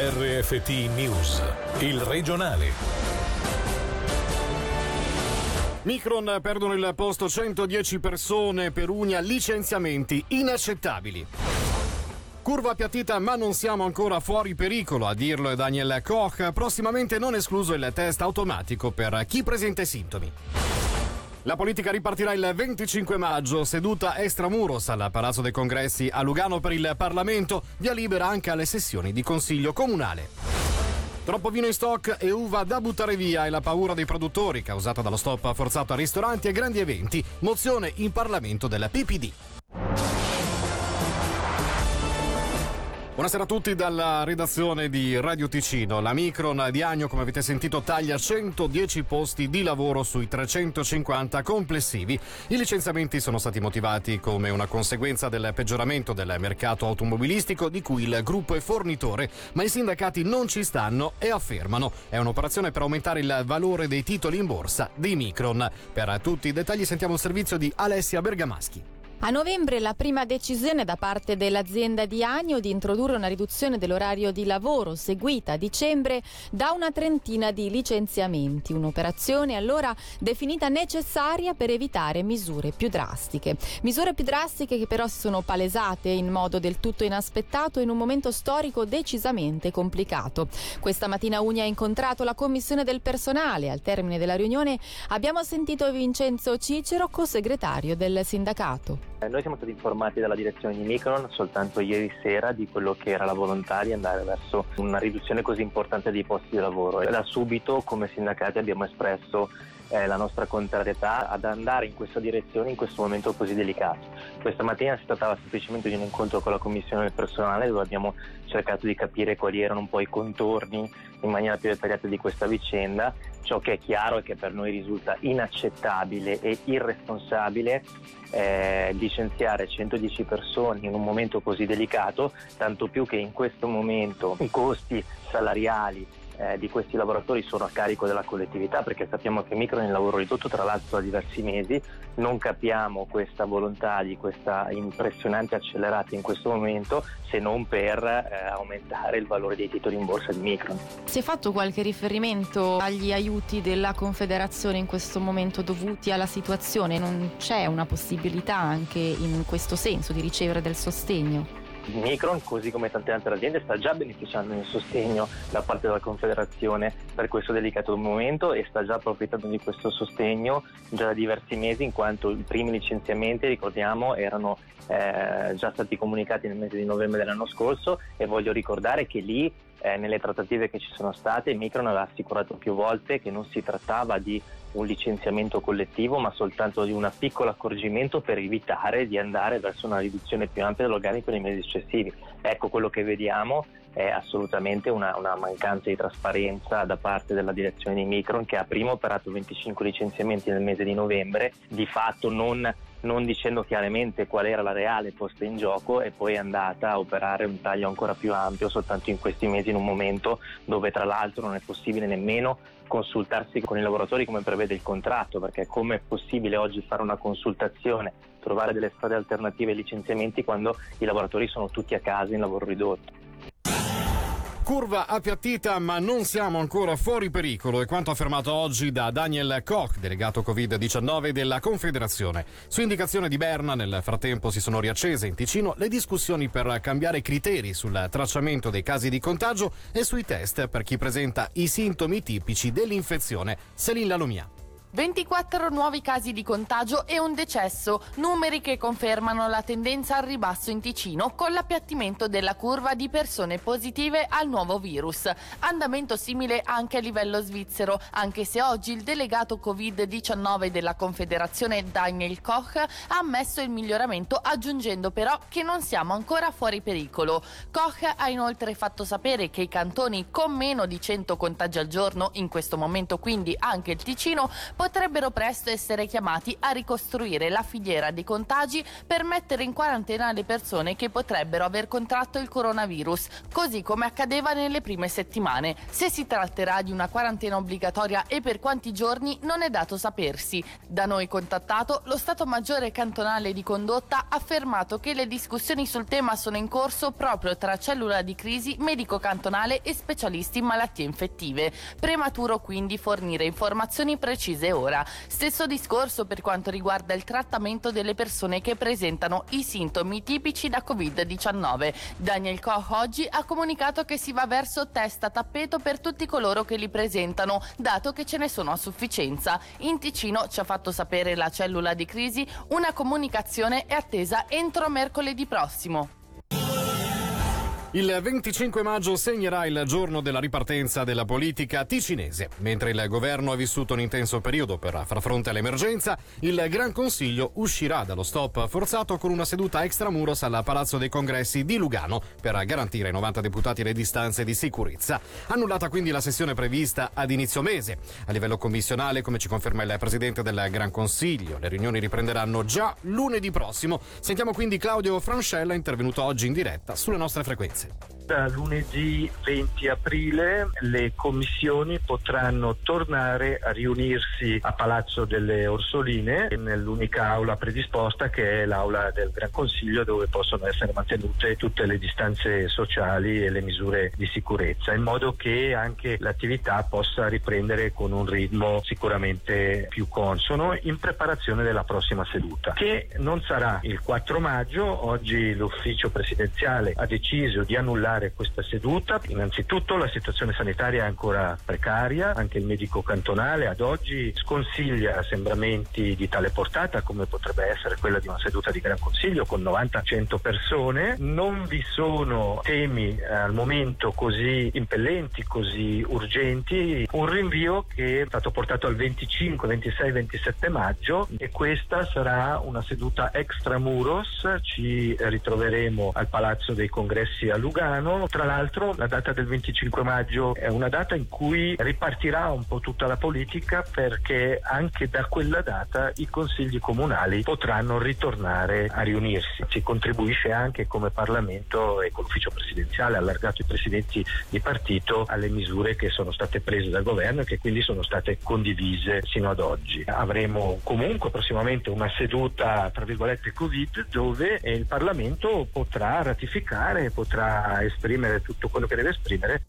RFT News, il regionale. Micron perdono il posto 110 persone per Unia, licenziamenti inaccettabili. Curva appiattita ma non siamo ancora fuori pericolo, a dirlo è Daniel Koch, prossimamente non escluso il test automatico per chi presenta sintomi. La politica ripartirà il 25 maggio, seduta extramuros al Palazzo dei Congressi a Lugano per il Parlamento, via libera anche alle sessioni di Consiglio Comunale. Troppo vino in stock e uva da buttare via e la paura dei produttori causata dallo stop forzato a ristoranti e grandi eventi, mozione in Parlamento della PPD. Buonasera a tutti dalla redazione di Radio Ticino. La Micron di Agno, come avete sentito, taglia 110 posti di lavoro sui 350 complessivi. I licenziamenti sono stati motivati come una conseguenza del peggioramento del mercato automobilistico di cui il gruppo è fornitore, ma i sindacati non ci stanno e affermano è un'operazione per aumentare il valore dei titoli in borsa di Micron. Per tutti i dettagli sentiamo il servizio di Alessia Bergamaschi. A novembre la prima decisione da parte dell'azienda di Agno di introdurre una riduzione dell'orario di lavoro seguita a dicembre da una trentina di licenziamenti, un'operazione allora definita necessaria per evitare misure più drastiche. Misure più drastiche che però si sono palesate in modo del tutto inaspettato in un momento storico decisamente complicato. Questa mattina Uni ha incontrato la commissione del personale. Al termine della riunione abbiamo sentito Vincenzo Cicero, co-segretario del sindacato. Eh, noi siamo stati informati dalla direzione di Micron soltanto ieri sera di quello che era la volontà di andare verso una riduzione così importante dei posti di lavoro. E da subito come sindacati abbiamo espresso eh, la nostra contrarietà ad andare in questa direzione in questo momento così delicato. Questa mattina si trattava semplicemente di un incontro con la commissione del personale dove abbiamo cercato di capire quali erano un po' i contorni in maniera più dettagliata di questa vicenda. Ciò che è chiaro è che per noi risulta inaccettabile e irresponsabile eh, licenziare 110 persone in un momento così delicato, tanto più che in questo momento i costi salariali eh, di questi lavoratori sono a carico della collettività perché sappiamo che Micron è in lavoro ridotto tra l'altro da diversi mesi, non capiamo questa volontà di questa impressionante accelerata in questo momento se non per eh, aumentare il valore dei titoli in borsa di Micron. Si è fatto qualche riferimento agli aiuti della Confederazione in questo momento dovuti alla situazione? Non c'è una possibilità anche in questo senso di ricevere del sostegno? Micron, così come tante altre aziende, sta già beneficiando del sostegno da parte della Confederazione per questo delicato momento e sta già approfittando di questo sostegno già da diversi mesi in quanto i primi licenziamenti, ricordiamo, erano eh, già stati comunicati nel mese di novembre dell'anno scorso e voglio ricordare che lì eh, nelle trattative che ci sono state Micron aveva assicurato più volte che non si trattava di un licenziamento collettivo ma soltanto di un piccolo accorgimento per evitare di andare verso una riduzione più ampia dell'organico nei mesi successivi. Ecco quello che vediamo è assolutamente una, una, mancanza di trasparenza da parte della direzione di Micron che ha prima operato 25 licenziamenti nel mese di novembre, di fatto non non dicendo chiaramente qual era la reale posta in gioco e poi è andata a operare un taglio ancora più ampio soltanto in questi mesi in un momento dove tra l'altro non è possibile nemmeno consultarsi con i lavoratori come prevede il contratto perché come è possibile oggi fare una consultazione trovare delle strade alternative ai licenziamenti quando i lavoratori sono tutti a casa in lavoro ridotto Curva appiattita ma non siamo ancora fuori pericolo è quanto affermato oggi da Daniel Koch, delegato Covid-19 della Confederazione. Su indicazione di Berna nel frattempo si sono riaccese in Ticino le discussioni per cambiare criteri sul tracciamento dei casi di contagio e sui test per chi presenta i sintomi tipici dell'infezione. Selin Lalomia. 24 nuovi casi di contagio e un decesso, numeri che confermano la tendenza al ribasso in Ticino con l'appiattimento della curva di persone positive al nuovo virus. Andamento simile anche a livello svizzero, anche se oggi il delegato Covid-19 della Confederazione Daniel Koch ha ammesso il miglioramento aggiungendo però che non siamo ancora fuori pericolo. Koch ha inoltre fatto sapere che i cantoni con meno di 100 contagi al giorno, in questo momento quindi anche il Ticino, potrebbero presto essere chiamati a ricostruire la filiera dei contagi per mettere in quarantena le persone che potrebbero aver contratto il coronavirus, così come accadeva nelle prime settimane. Se si tratterà di una quarantena obbligatoria e per quanti giorni non è dato sapersi. Da noi contattato, lo Stato Maggiore Cantonale di Condotta ha affermato che le discussioni sul tema sono in corso proprio tra cellula di crisi, medico cantonale e specialisti in malattie infettive. Prematuro quindi fornire informazioni precise ora. Stesso discorso per quanto riguarda il trattamento delle persone che presentano i sintomi tipici da Covid-19. Daniel Koch oggi ha comunicato che si va verso test a tappeto per tutti coloro che li presentano, dato che ce ne sono a sufficienza. In Ticino ci ha fatto sapere la cellula di crisi, una comunicazione è attesa entro mercoledì prossimo. Il 25 maggio segnerà il giorno della ripartenza della politica ticinese. Mentre il governo ha vissuto un intenso periodo per far fronte all'emergenza, il Gran Consiglio uscirà dallo stop forzato con una seduta extramuros al Palazzo dei Congressi di Lugano per garantire ai 90 deputati le distanze di sicurezza. Annullata quindi la sessione prevista ad inizio mese. A livello commissionale, come ci conferma il Presidente del Gran Consiglio, le riunioni riprenderanno già lunedì prossimo. Sentiamo quindi Claudio Francella, intervenuto oggi in diretta sulle nostre frequenze. Da lunedì 20 aprile le commissioni potranno tornare a riunirsi a Palazzo delle Orsoline nell'unica aula predisposta che è l'aula del Gran Consiglio dove possono essere mantenute tutte le distanze sociali e le misure di sicurezza in modo che anche l'attività possa riprendere con un ritmo sicuramente più consono in preparazione della prossima seduta che non sarà il 4 maggio oggi l'ufficio presidenziale ha deciso di annullare questa seduta. Innanzitutto la situazione sanitaria è ancora precaria, anche il medico cantonale ad oggi sconsiglia assembramenti di tale portata come potrebbe essere quella di una seduta di Gran Consiglio con 90-100 persone. Non vi sono temi eh, al momento così impellenti, così urgenti. Un rinvio che è stato portato al 25, 26, 27 maggio e questa sarà una seduta extramuros. Ci ritroveremo al Palazzo dei Congressi a Lugano. Tra l'altro la data del 25 maggio è una data in cui ripartirà un po' tutta la politica perché anche da quella data i consigli comunali potranno ritornare a riunirsi. Si contribuisce anche come Parlamento e con l'ufficio presidenziale allargato i presidenti di partito alle misure che sono state prese dal governo e che quindi sono state condivise sino ad oggi. Avremo comunque prossimamente una seduta tra virgolette Covid dove il Parlamento potrà ratificare, potrà esprimere tutto quello che deve esprimere.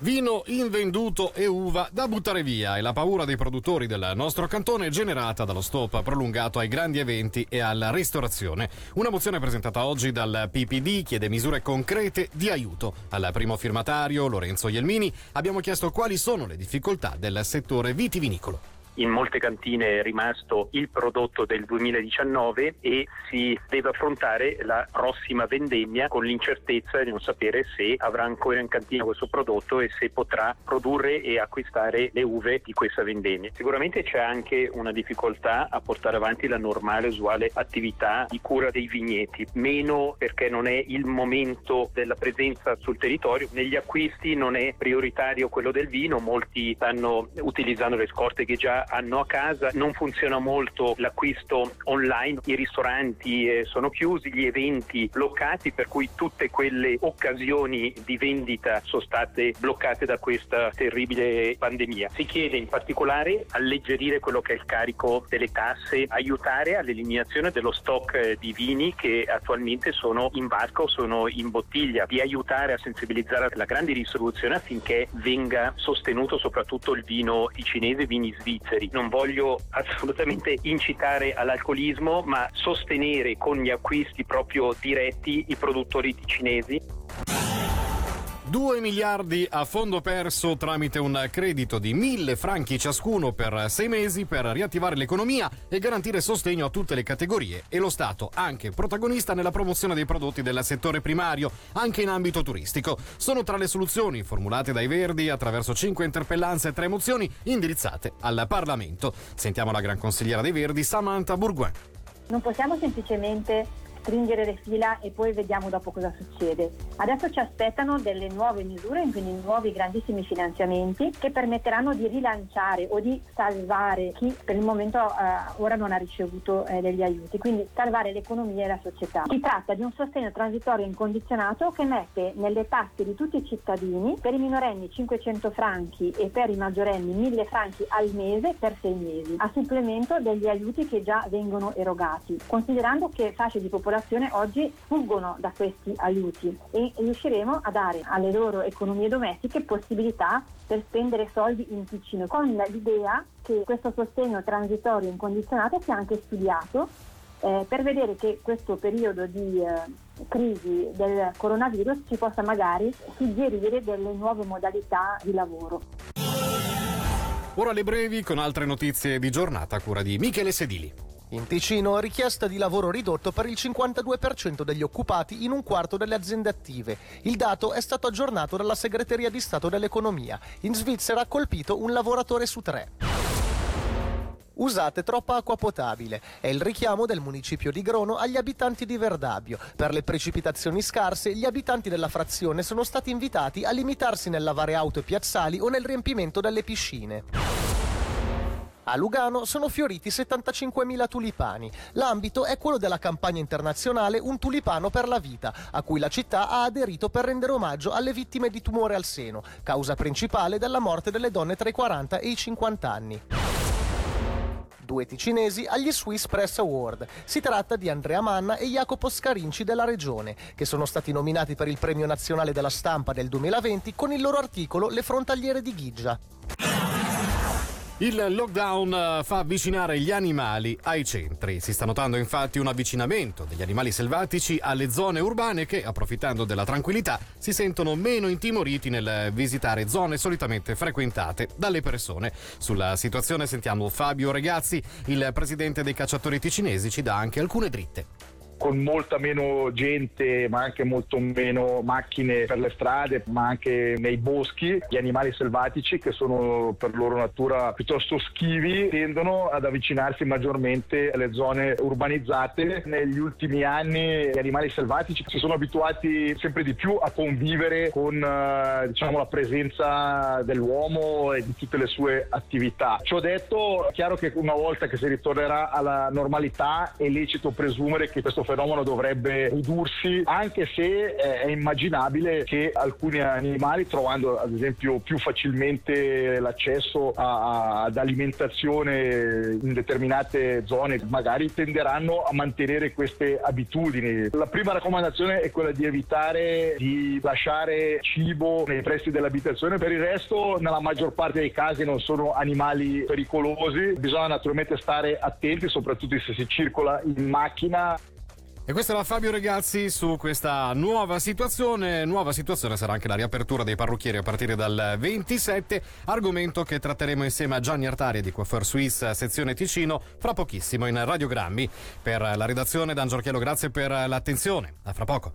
Vino invenduto e uva da buttare via e la paura dei produttori del nostro cantone è generata dallo stop prolungato ai grandi eventi e alla ristorazione. Una mozione presentata oggi dal PPD chiede misure concrete di aiuto. Al primo firmatario, Lorenzo Ielmini, abbiamo chiesto quali sono le difficoltà del settore vitivinicolo in molte cantine è rimasto il prodotto del 2019 e si deve affrontare la prossima vendemmia con l'incertezza di non sapere se avrà ancora in cantina questo prodotto e se potrà produrre e acquistare le uve di questa vendemmia. Sicuramente c'è anche una difficoltà a portare avanti la normale usuale attività di cura dei vigneti, meno perché non è il momento della presenza sul territorio, negli acquisti non è prioritario quello del vino, molti stanno utilizzando le scorte che già hanno a casa, non funziona molto l'acquisto online, i ristoranti eh, sono chiusi, gli eventi bloccati, per cui tutte quelle occasioni di vendita sono state bloccate da questa terribile pandemia. Si chiede in particolare alleggerire quello che è il carico delle tasse, aiutare all'eliminazione dello stock eh, di vini che attualmente sono in barca o sono in bottiglia, di aiutare a sensibilizzare la grande distribuzione affinché venga sostenuto soprattutto il vino cinese, i vini svizzeri svizzeri. Non voglio assolutamente incitare all'alcolismo, ma sostenere con gli acquisti proprio diretti i produttori cinesi. 2 miliardi a fondo perso tramite un credito di 1000 franchi ciascuno per sei mesi per riattivare l'economia e garantire sostegno a tutte le categorie e lo Stato anche protagonista nella promozione dei prodotti del settore primario, anche in ambito turistico. Sono tra le soluzioni formulate dai Verdi attraverso cinque interpellanze e tre mozioni indirizzate al Parlamento. Sentiamo la gran consigliera dei Verdi, Samantha Bourguin. Non possiamo semplicemente stringere le fila e poi vediamo dopo cosa succede. Adesso ci aspettano delle nuove misure, quindi nuovi grandissimi finanziamenti che permetteranno di rilanciare o di salvare chi per il momento eh, ora non ha ricevuto eh, degli aiuti, quindi salvare l'economia e la società. Si tratta di un sostegno transitorio incondizionato che mette nelle tasche di tutti i cittadini per i minorenni 500 franchi e per i maggiorenni 1000 franchi al mese per sei mesi, a supplemento degli aiuti che già vengono erogati, considerando che fasce di popolazione oggi fuggono da questi aiuti e riusciremo a dare alle loro economie domestiche possibilità per spendere soldi in Ticino, con l'idea che questo sostegno transitorio incondizionato sia anche studiato eh, per vedere che questo periodo di eh, crisi del coronavirus ci possa magari suggerire delle nuove modalità di lavoro. Ora le brevi con altre notizie di giornata a cura di Michele Sedili. In Ticino richiesta di lavoro ridotto per il 52% degli occupati in un quarto delle aziende attive. Il dato è stato aggiornato dalla Segreteria di Stato dell'Economia. In Svizzera ha colpito un lavoratore su tre. Usate troppa acqua potabile. È il richiamo del municipio di Grono agli abitanti di Verdabio. Per le precipitazioni scarse, gli abitanti della frazione sono stati invitati a limitarsi nel lavare auto e piazzali o nel riempimento delle piscine. A Lugano sono fioriti 75.000 tulipani. L'ambito è quello della campagna internazionale Un tulipano per la vita, a cui la città ha aderito per rendere omaggio alle vittime di tumore al seno, causa principale della morte delle donne tra i 40 e i 50 anni due ticinesi agli Swiss Press Award. Si tratta di Andrea Manna e Jacopo Scarinci della Regione, che sono stati nominati per il Premio Nazionale della Stampa del 2020 con il loro articolo Le frontaliere di Ghigia. Il lockdown eh, fa avvicinare gli animali ai centri. Si sta notando infatti un avvicinamento degli animali selvatici alle zone urbane che, approfittando della tranquillità, si sentono meno intimoriti nel visitare zone solitamente frequentate dalle persone. Sulla situazione sentiamo Fabio Regazzi, il presidente dei cacciatori ticinesi, ci dà anche alcune dritte con molta meno gente ma anche molto meno macchine per le strade ma anche nei boschi. Gli animali selvatici che sono per loro natura piuttosto schivi tendono ad avvicinarsi maggiormente alle zone urbanizzate. Negli ultimi anni gli animali selvatici si sono abituati sempre di più a convivere con eh, diciamo la presenza dell'uomo e di tutte le sue attività. Ciò detto è chiaro che una volta che si ritornerà alla normalità è lecito presumere che questo fenomeno dovrebbe ridursi, anche se eh, è immaginabile che alcuni animali, trovando ad esempio più facilmente l'accesso a, ad alimentazione in determinate zone, magari tenderanno a mantenere queste abitudini. La prima raccomandazione è quella di evitare di lasciare cibo nei pressi dell'abitazione, per il resto nella maggior parte dei casi non sono animali pericolosi, bisogna naturalmente stare attenti, soprattutto se si circola in macchina. E questo era Fabio Regazzi su questa nuova situazione. Nuova situazione sarà anche la riapertura dei parrucchieri a partire dal 27, argomento che tratteremo insieme a Gianni Artari di Coiffeur Suisse sezione Ticino fra pochissimo in radiogrammi. Per la redazione Dan Giorchiello, grazie per l'attenzione. A fra poco.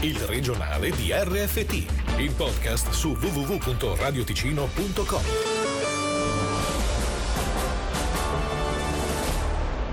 Il regionale di RFT, il podcast su www.radioticino.com.